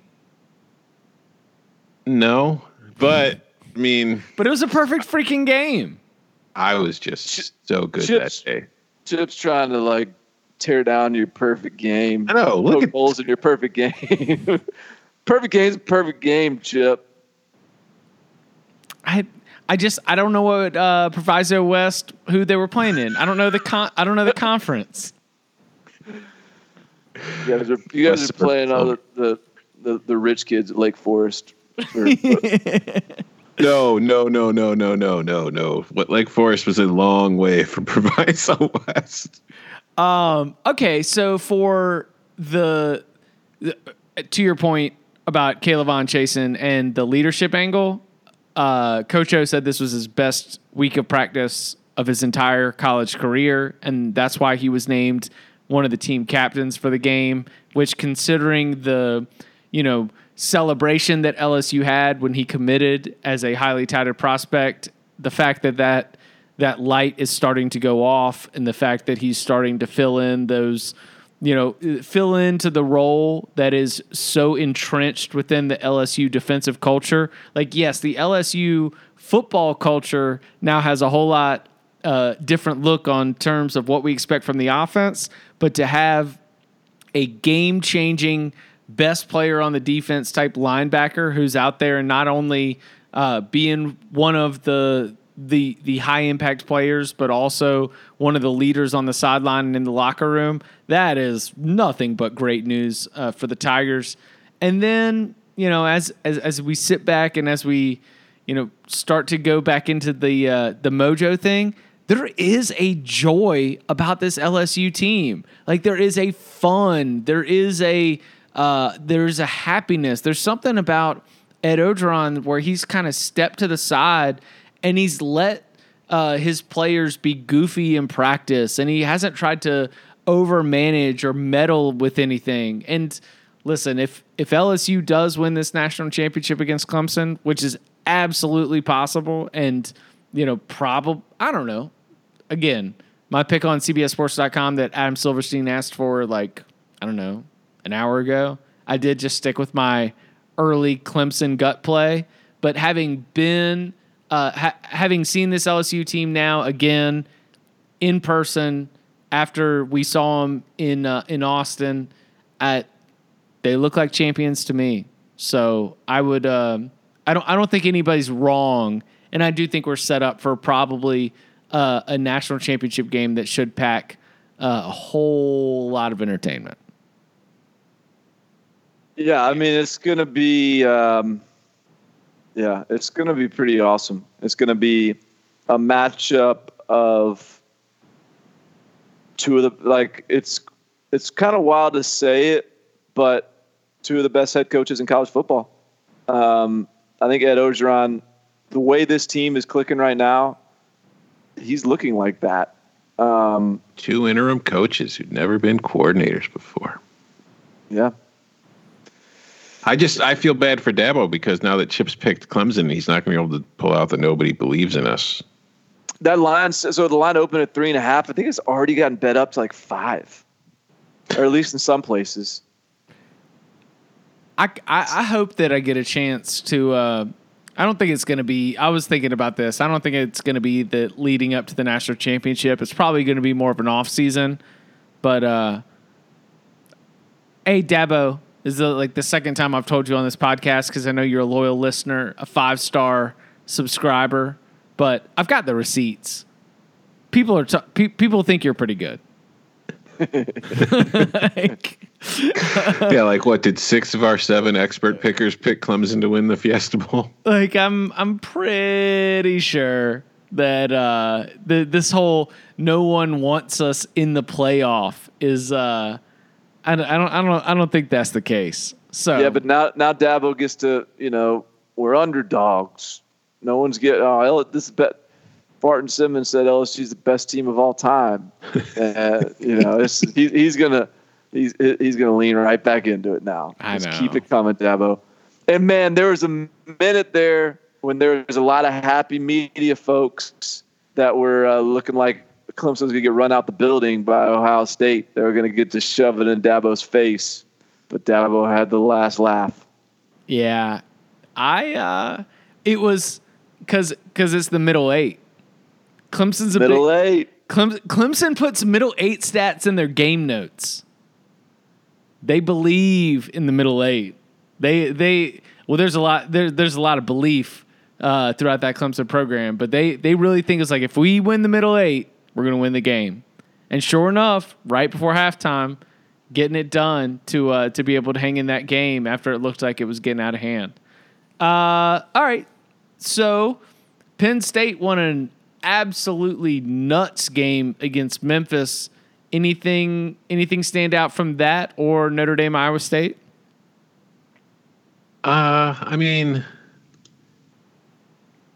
No, but I mean, but it was a perfect freaking game. I was just so good Chip's, that day. Chip's trying to like tear down your perfect game. I know. Look at holes in your perfect game. perfect game's perfect game, Chip. I I just I don't know what uh, Proviso West who they were playing in. I don't know the con- I don't know the conference. You guys are you guys are playing all the, the, the, the rich kids at Lake Forest. Or, no, no, no, no, no, no, no, no. What Lake Forest was a long way from Proviso West. Um, okay, so for the, the to your point about K'Lavon Chaisson and the leadership angle, uh, Coach O said this was his best week of practice of his entire college career, and that's why he was named one of the team captains for the game. Which, considering the you know celebration that LSU had when he committed as a highly touted prospect, the fact that that that light is starting to go off and the fact that he's starting to fill in those you know fill into the role that is so entrenched within the LSU defensive culture like yes the LSU football culture now has a whole lot uh, different look on terms of what we expect from the offense but to have a game changing best player on the defense type linebacker who's out there and not only uh, being one of the the the high impact players, but also one of the leaders on the sideline and in the locker room. That is nothing but great news uh, for the Tigers. And then you know, as as as we sit back and as we you know start to go back into the uh, the mojo thing, there is a joy about this LSU team. Like there is a fun, there is a uh, there's a happiness. There's something about Ed Orgeron where he's kind of stepped to the side and he's let uh, his players be goofy in practice, and he hasn't tried to overmanage or meddle with anything. And listen, if if LSU does win this national championship against Clemson, which is absolutely possible, and you know, probably I don't know. Again, my pick on CBSSports.com that Adam Silverstein asked for, like I don't know, an hour ago. I did just stick with my early Clemson gut play, but having been uh, ha- having seen this LSU team now again in person after we saw them in uh, in Austin, at they look like champions to me. So I would uh, I don't I don't think anybody's wrong, and I do think we're set up for probably uh, a national championship game that should pack uh, a whole lot of entertainment. Yeah, I mean it's gonna be. Um yeah, it's going to be pretty awesome. It's going to be a matchup of two of the like it's it's kind of wild to say it, but two of the best head coaches in college football. Um, I think Ed Orgeron, the way this team is clicking right now, he's looking like that. Um, two interim coaches who'd never been coordinators before. Yeah, I just I feel bad for Dabo because now that Chip's picked Clemson, he's not going to be able to pull out the nobody believes in us. That line, so the line opened at three and a half. I think it's already gotten bet up to like five, or at least in some places. I, I, I hope that I get a chance to uh, I don't think it's going to be. I was thinking about this. I don't think it's going to be the leading up to the national championship. It's probably going to be more of an off season. But uh, hey, Dabo, is the, like the second time I've told you on this podcast because I know you're a loyal listener, a five star subscriber. But I've got the receipts. People are t- pe- people think you're pretty good. Like- yeah, like what did six of our seven expert pickers pick Clemson to win the Fiesta Bowl? like I'm I'm pretty sure that uh the this whole no one wants us in the playoff is uh I, don't- I don't I don't I don't think that's the case. So Yeah, but now now Dabo gets to you know we're underdogs. No one's get oh L- this is bet. Barton Simmons said LSU's the best team of all time. uh, you know, it's, he, he's gonna he's he's gonna lean right back into it now. I Just know. keep it coming, Dabo. And man, there was a minute there when there was a lot of happy media folks that were uh, looking like Clemson was gonna get run out the building by Ohio State. They were gonna get to shove it in Dabo's face, but Dabo had the last laugh. yeah, I uh it was because because it's the middle eight. Clemson's a Middle big, eight. Clem, Clemson puts middle eight stats in their game notes. They believe in the middle eight. They they well, there's a lot there, there's a lot of belief uh, throughout that Clemson program, but they they really think it's like if we win the middle eight, we're gonna win the game. And sure enough, right before halftime, getting it done to uh, to be able to hang in that game after it looked like it was getting out of hand. Uh, all right, so Penn State won an absolutely nuts game against Memphis. Anything anything stand out from that or Notre Dame Iowa State? Uh, I mean,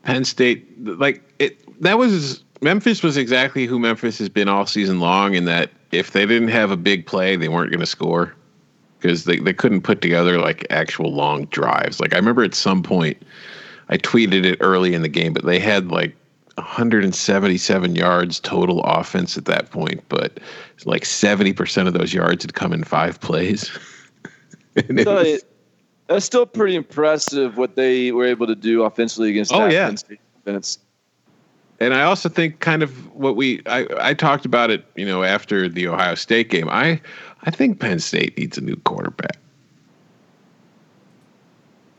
Penn State, like it. That was Memphis was exactly who Memphis has been all season long. In that, if they didn't have a big play, they weren't going to score because they they couldn't put together like actual long drives. Like I remember at some point, I tweeted it early in the game, but they had like 177 yards total offense at that point, but like 70% of those yards had come in five plays. and So was- it- that's still pretty impressive what they were able to do offensively against Oh, yeah. State defense. And I also think kind of what we I, I talked about it, you know, after the Ohio State game. I I think Penn State needs a new quarterback.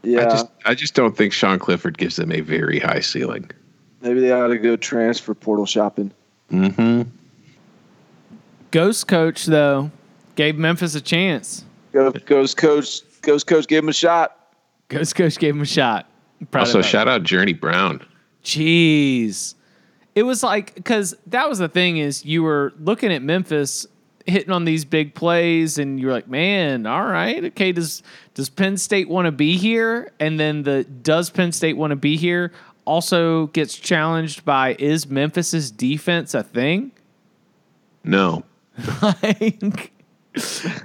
Yeah, I just I just don't think Sean Clifford gives them a very high ceiling. Maybe they ought to go transfer portal shopping. Mm-hmm. Ghost coach though gave Memphis a chance. Ghost coach, ghost coach, gave him a shot. Ghost coach gave him a shot. Proud Also, that. shout out Journey Brown. Jeez. It was like because that was the thing is you were looking at Memphis hitting on these big plays and you're like, man, all right, okay, does does Penn State want to be here? And then the does Penn State want to be here also gets challenged by is Memphis's defense a thing? No. like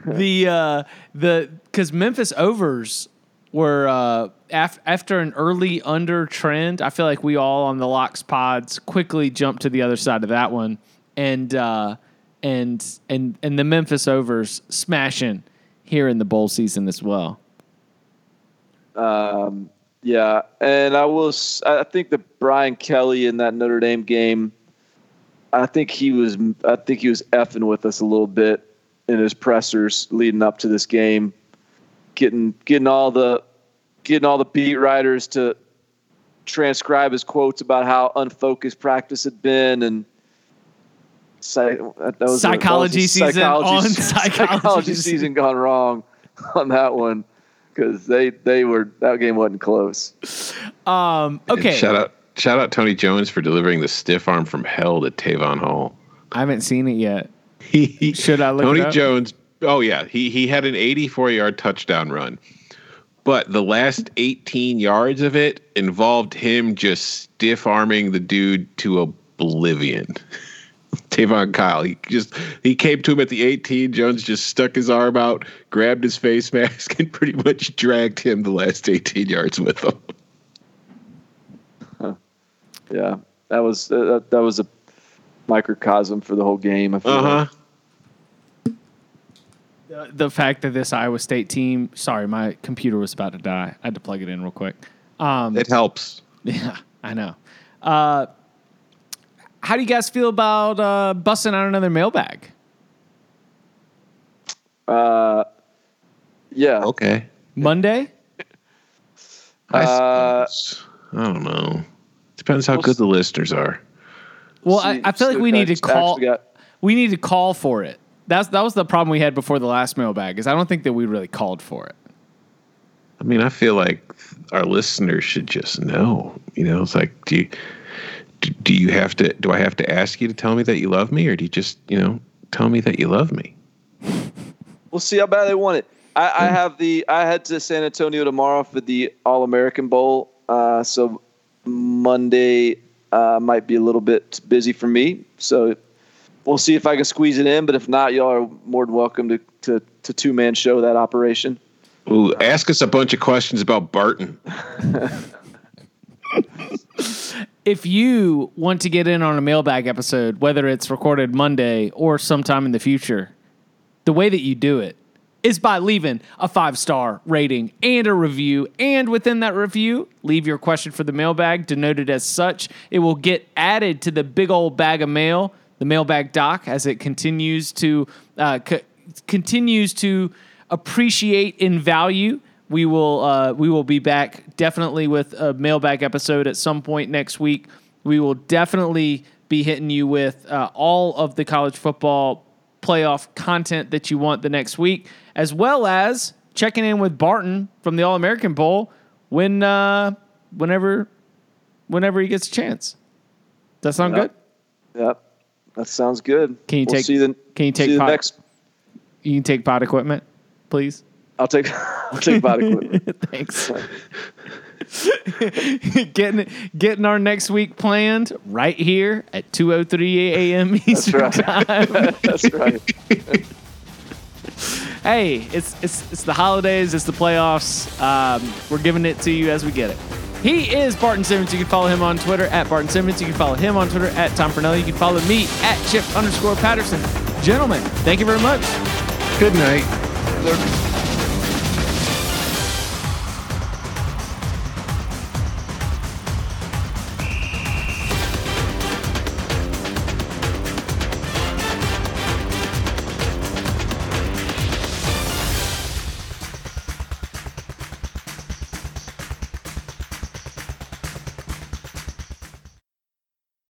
the uh the because Memphis overs were uh af- after an early under trend. I feel like we all on the locks pods quickly jumped to the other side of that one, and uh and and and the Memphis overs smashing here in the bowl season as well. Um, yeah, and I will. I think that Brian Kelly in that Notre Dame game, I think he was. I think he was effing with us a little bit in his pressers leading up to this game, getting getting all the getting all the beat writers to transcribe his quotes about how unfocused practice had been and. Psy- that was a- that was a Psychology season on psychology season. season gone wrong on that one because they they were that game wasn't close. Um, okay, Shout out shout out Tony Jones for delivering the stiff arm from hell to Tavon Hall. I haven't seen it yet. Should I look Tony it up? Tony Jones. Oh yeah, he he had an 84 yard touchdown run, but the last 18 yards of it involved him just stiff arming the dude to oblivion. Tayvonn Kyle, he just he came to him at the 18. Jones just stuck his arm out, grabbed his face mask, and pretty much dragged him the last 18 yards with him. Yeah, that was uh, that, that was a microcosm for the whole game. Uh huh. The, the fact that this Iowa State team, sorry, my computer was about to die. I had to plug it in real quick. it helps. Yeah, I know. Uh, how do you guys feel about uh, busting out another mailbag? Uh, yeah. Okay. Monday? I, Uh. I don't know. Depends how Well, good the listeners are. Well, I, I feel like we need to call. Got, We need to call for it. That's that was the problem we had before the last mailbag. Is I don't think that we really called for it. I mean, I feel like our listeners should just know. You know, it's like, do you do, you have to? Do I have to ask you to tell me that you love me, or do you just you know tell me that you love me? we'll see how bad they want it. I, I have the. I head to San Antonio tomorrow for the All American Bowl. Uh, so Monday uh, might be a little bit busy for me. So we'll see if I can squeeze it in. But if not, y'all are more than welcome to to, to two man show that operation. Ooh, ask us a bunch of questions about Barton. If you want to get in on a mailbag episode, whether it's recorded Monday or sometime in the future, the way that you do it is by leaving a five star rating and a review. And within that review, leave your question for the mailbag denoted as such. It will get added to the big old bag of mail, the mailbag doc, as it continues to uh, co- continues to appreciate in value. We will uh, we will be back definitely with a mailbag episode at some point next week. We will definitely be hitting you with uh, all of the college football playoff content that you want the next week, as well as checking in with Barton from the All American Bowl when uh, whenever whenever he gets a chance. Does that sound Yep. good? Yep, that sounds good. Can you We'll take- See the, can you take the next? You can take pod equipment, please. I'll take. I'll take body equipment. Thanks. getting getting our next week planned right here at 2:03 a.m. Eastern right. time. That's right. hey, it's it's it's the holidays, it's the playoffs. Um, we're giving it to you as we get it. He is Barton Simmons. You can follow him on Twitter at Barton Simmons. You can follow him on Twitter at Tom Fornelli. You can follow me at Chip underscore Patterson. Gentlemen, thank you very much. Good night.